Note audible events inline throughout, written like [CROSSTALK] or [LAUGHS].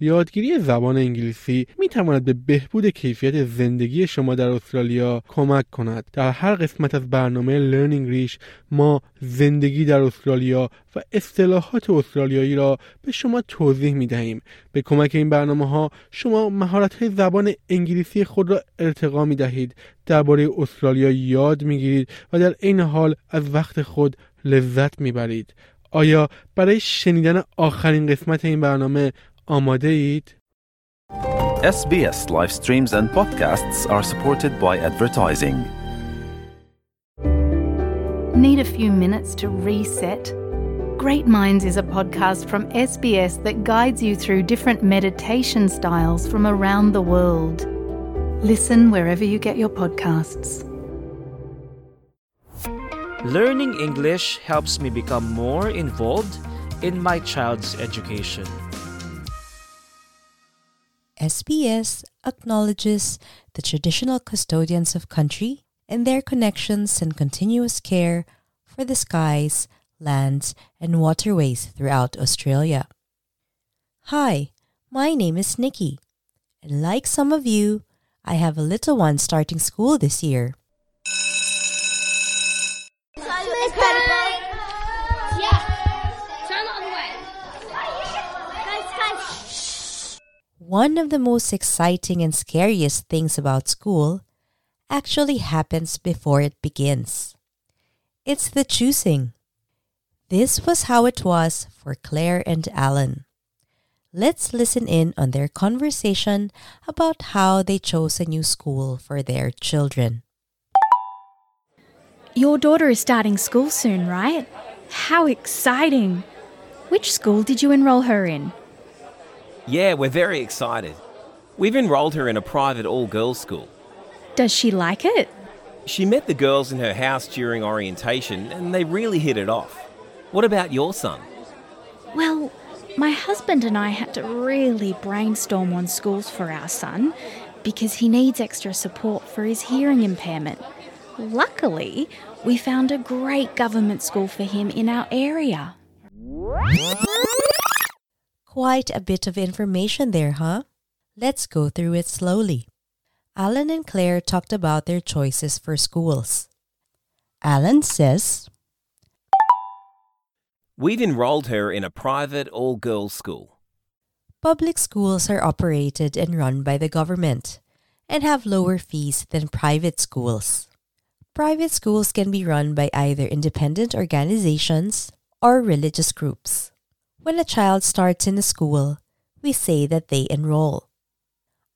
یادگیری زبان انگلیسی می تواند به بهبود کیفیت زندگی شما در استرالیا کمک کند. در هر قسمت از برنامه Learning ریش ما زندگی در استرالیا و اصطلاحات استرالیایی را به شما توضیح می دهیم. به کمک این برنامه ها شما مهارت های زبان انگلیسی خود را ارتقا می دهید. درباره استرالیا یاد می گیرید و در عین حال از وقت خود لذت می برید. آیا برای شنیدن آخرین قسمت این برنامه آماده اید؟ SBS live streams and podcasts are supported by advertising. Need a few minutes to reset? Great Minds is a podcast from SBS that guides you through different meditation styles from around the world. Listen wherever you get your podcasts. Learning English helps me become more involved in my child's education. SBS acknowledges the traditional custodians of country and their connections and continuous care for the skies, lands, and waterways throughout Australia. Hi, my name is Nikki, and like some of you, I have a little one starting school this year. One of the most exciting and scariest things about school actually happens before it begins. It's the choosing. This was how it was for Claire and Alan. Let's listen in on their conversation about how they chose a new school for their children. Your daughter is starting school soon, right? How exciting! Which school did you enroll her in? Yeah, we're very excited. We've enrolled her in a private all girls school. Does she like it? She met the girls in her house during orientation and they really hit it off. What about your son? Well, my husband and I had to really brainstorm on schools for our son because he needs extra support for his hearing impairment. Luckily, we found a great government school for him in our area. Quite a bit of information there, huh? Let's go through it slowly. Alan and Claire talked about their choices for schools. Alan says, We've enrolled her in a private all girls school. Public schools are operated and run by the government and have lower fees than private schools. Private schools can be run by either independent organizations or religious groups. When a child starts in a school, we say that they enroll.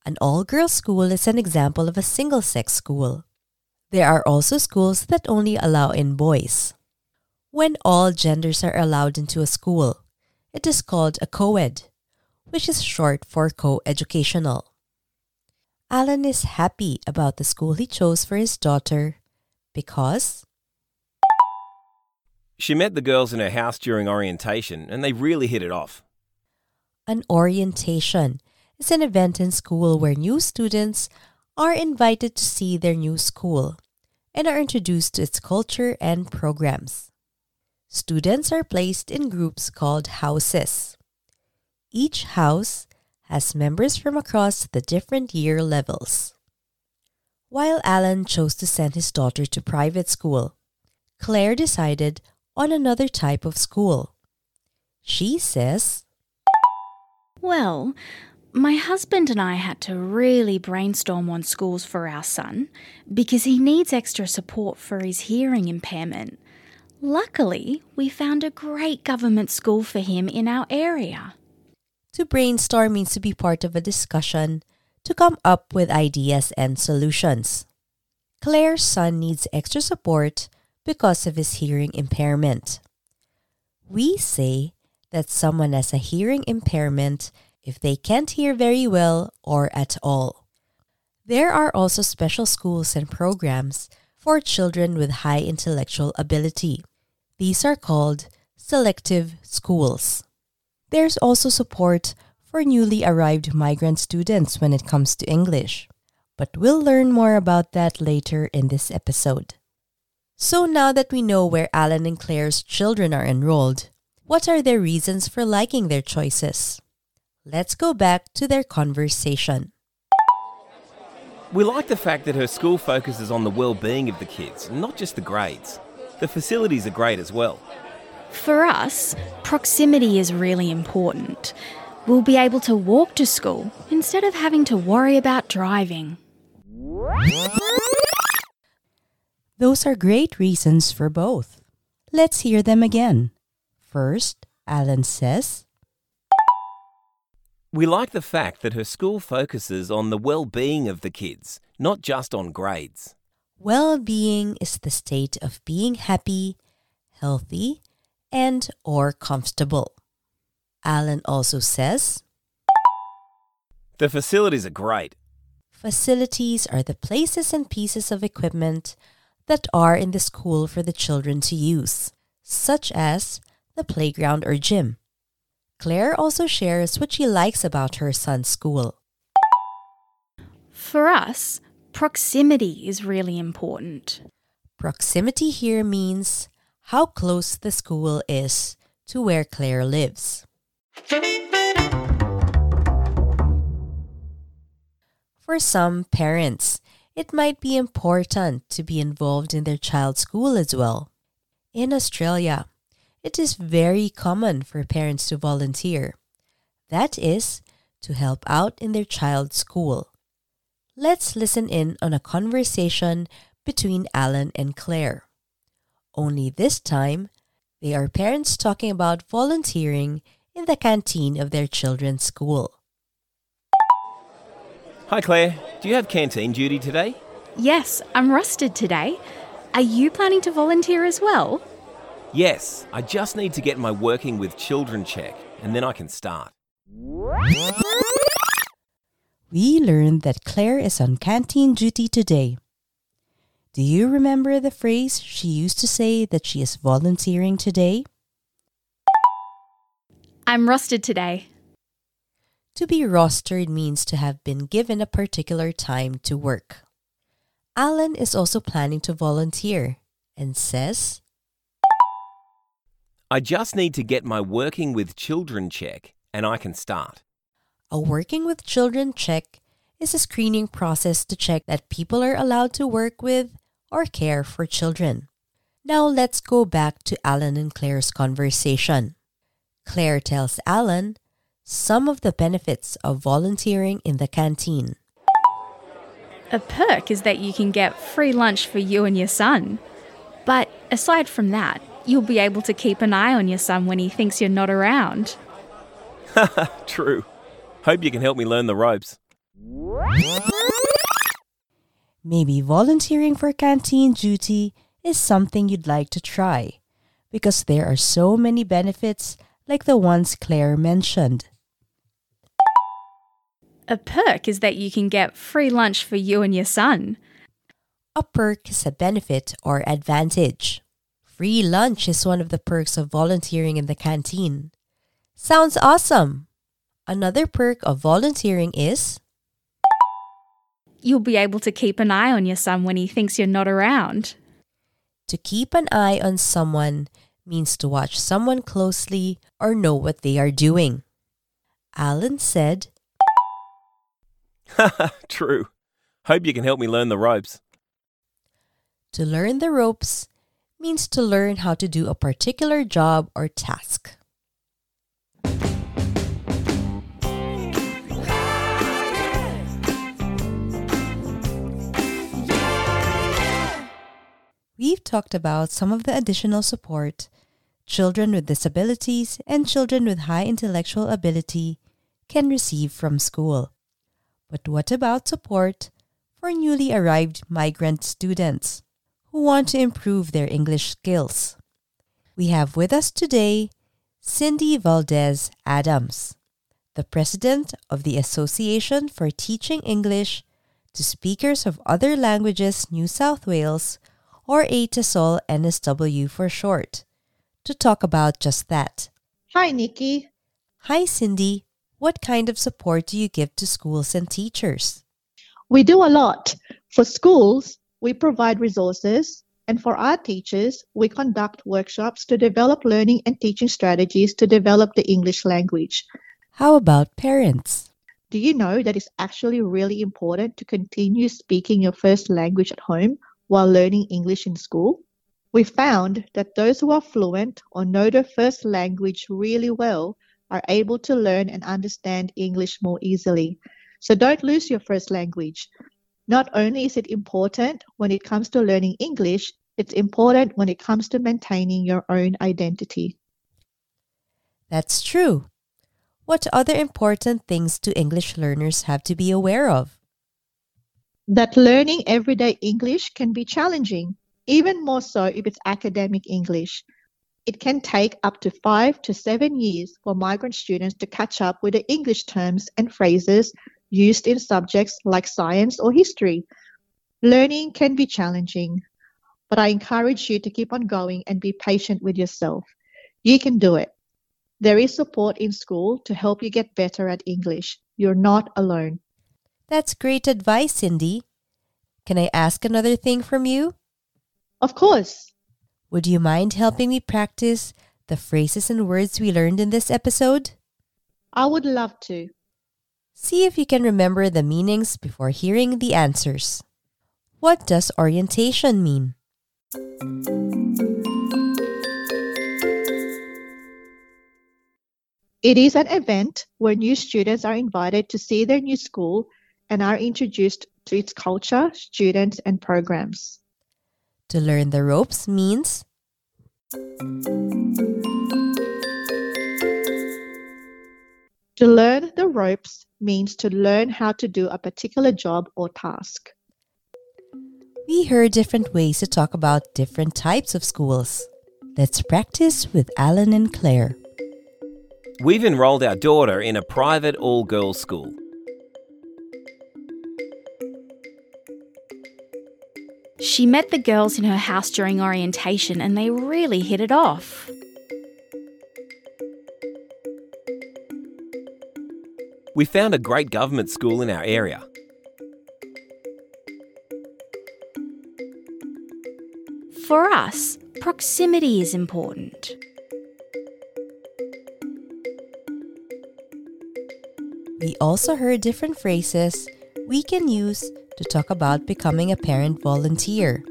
An all girls school is an example of a single sex school. There are also schools that only allow in boys. When all genders are allowed into a school, it is called a co ed, which is short for co educational. Alan is happy about the school he chose for his daughter because she met the girls in her house during orientation and they really hit it off. An orientation is an event in school where new students are invited to see their new school and are introduced to its culture and programs. Students are placed in groups called houses. Each house has members from across the different year levels. While Alan chose to send his daughter to private school, Claire decided on another type of school. She says, Well, my husband and I had to really brainstorm on schools for our son because he needs extra support for his hearing impairment. Luckily, we found a great government school for him in our area. To brainstorm means to be part of a discussion to come up with ideas and solutions. Claire's son needs extra support because of his hearing impairment. We say that someone has a hearing impairment if they can't hear very well or at all. There are also special schools and programs for children with high intellectual ability. These are called selective schools. There's also support for newly arrived migrant students when it comes to English. But we'll learn more about that later in this episode. So now that we know where Alan and Claire's children are enrolled, what are their reasons for liking their choices? Let's go back to their conversation. We like the fact that her school focuses on the well-being of the kids, not just the grades. The facilities are great as well. For us, proximity is really important. We'll be able to walk to school instead of having to worry about driving. Those are great reasons for both. Let's hear them again. First, Alan says, We like the fact that her school focuses on the well-being of the kids, not just on grades. Well being is the state of being happy, healthy, and or comfortable. Alan also says, The facilities are great. Facilities are the places and pieces of equipment that are in the school for the children to use, such as the playground or gym. Claire also shares what she likes about her son's school. For us, proximity is really important. Proximity here means how close the school is to where Claire lives. For some parents, it might be important to be involved in their child's school as well. In Australia, it is very common for parents to volunteer. That is, to help out in their child's school. Let's listen in on a conversation between Alan and Claire. Only this time, they are parents talking about volunteering in the canteen of their children's school. Hi Claire, do you have canteen duty today? Yes, I'm rostered today. Are you planning to volunteer as well? Yes, I just need to get my working with children check and then I can start. We learned that Claire is on canteen duty today. Do you remember the phrase she used to say that she is volunteering today? I'm rostered today. To be rostered means to have been given a particular time to work. Alan is also planning to volunteer and says, I just need to get my working with children check and I can start. A working with children check is a screening process to check that people are allowed to work with or care for children. Now let's go back to Alan and Claire's conversation. Claire tells Alan some of the benefits of volunteering in the canteen. A perk is that you can get free lunch for you and your son. But aside from that, you'll be able to keep an eye on your son when he thinks you're not around. [LAUGHS] True. Hope you can help me learn the ropes. Maybe volunteering for canteen duty is something you'd like to try because there are so many benefits like the ones Claire mentioned. A perk is that you can get free lunch for you and your son. A perk is a benefit or advantage. Free lunch is one of the perks of volunteering in the canteen. Sounds awesome! Another perk of volunteering is You'll be able to keep an eye on your son when he thinks you're not around. to keep an eye on someone means to watch someone closely or know what they are doing. Alan said, [LAUGHS] True. Hope you can help me learn the ropes. To learn the ropes means to learn how to do a particular job or task. We've talked about some of the additional support children with disabilities and children with high intellectual ability can receive from school. But what about support for newly arrived migrant students who want to improve their English skills? We have with us today Cindy Valdez Adams, the president of the Association for Teaching English to Speakers of Other Languages New South Wales, or ATESOL NSW for short, to talk about just that. Hi, Nikki. Hi, Cindy. What kind of support do you give to schools and teachers? We do a lot. For schools, we provide resources, and for our teachers, we conduct workshops to develop learning and teaching strategies to develop the English language. How about parents? Do you know that it's actually really important to continue speaking your first language at home while learning English in school? We found that those who are fluent or know their first language really well are able to learn and understand English more easily. So don't lose your first language. Not only is it important when it comes to learning English, it's important when it comes to maintaining your own identity. That's true. What other important things do English learners have to be aware of? That learning everyday English can be challenging, even more so if it's academic English. It can take up to five to seven years for migrant students to catch up with the English terms and phrases used in subjects like science or history. Learning can be challenging, but I encourage you to keep on going and be patient with yourself. You can do it. There is support in school to help you get better at English. You're not alone. That's great advice, Cindy. Can I ask another thing from you? Of course. Would you mind helping me practice the phrases and words we learned in this episode? I would love to. See if you can remember the meanings before hearing the answers. What does orientation mean? It is an event where new students are invited to see their new school and are introduced to its culture, students, and programs. To learn the ropes means To learn the ropes means to learn how to do a particular job or task. we heard different ways to talk about different types of schools. Let's practice with Alan and Claire. We've enrolled our daughter in a private all girls school. She met the girls in her house during orientation and they really hit it off. We found a great government school in our area. For us, proximity is important. We also heard different phrases we can use to talk about becoming a parent volunteer.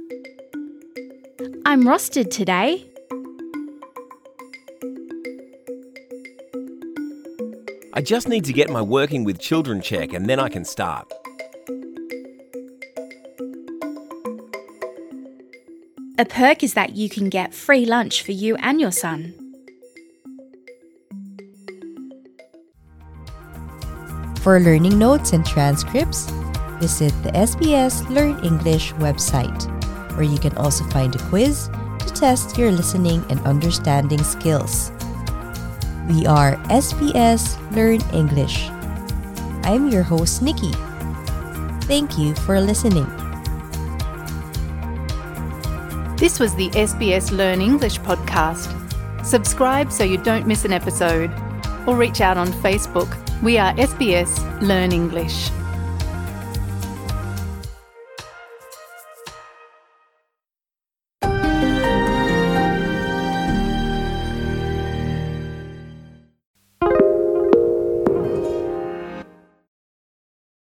I'm rostered today. I just need to get my working with children check and then I can start. A perk is that you can get free lunch for you and your son. For learning notes and transcripts, visit the SBS Learn English website, where you can also find a quiz to test your listening and understanding skills. We are SBS Learn English. I'm your host, Nikki. Thank you for listening. This was the SBS Learn English podcast. Subscribe so you don't miss an episode, or reach out on Facebook. We are SBS Learn English.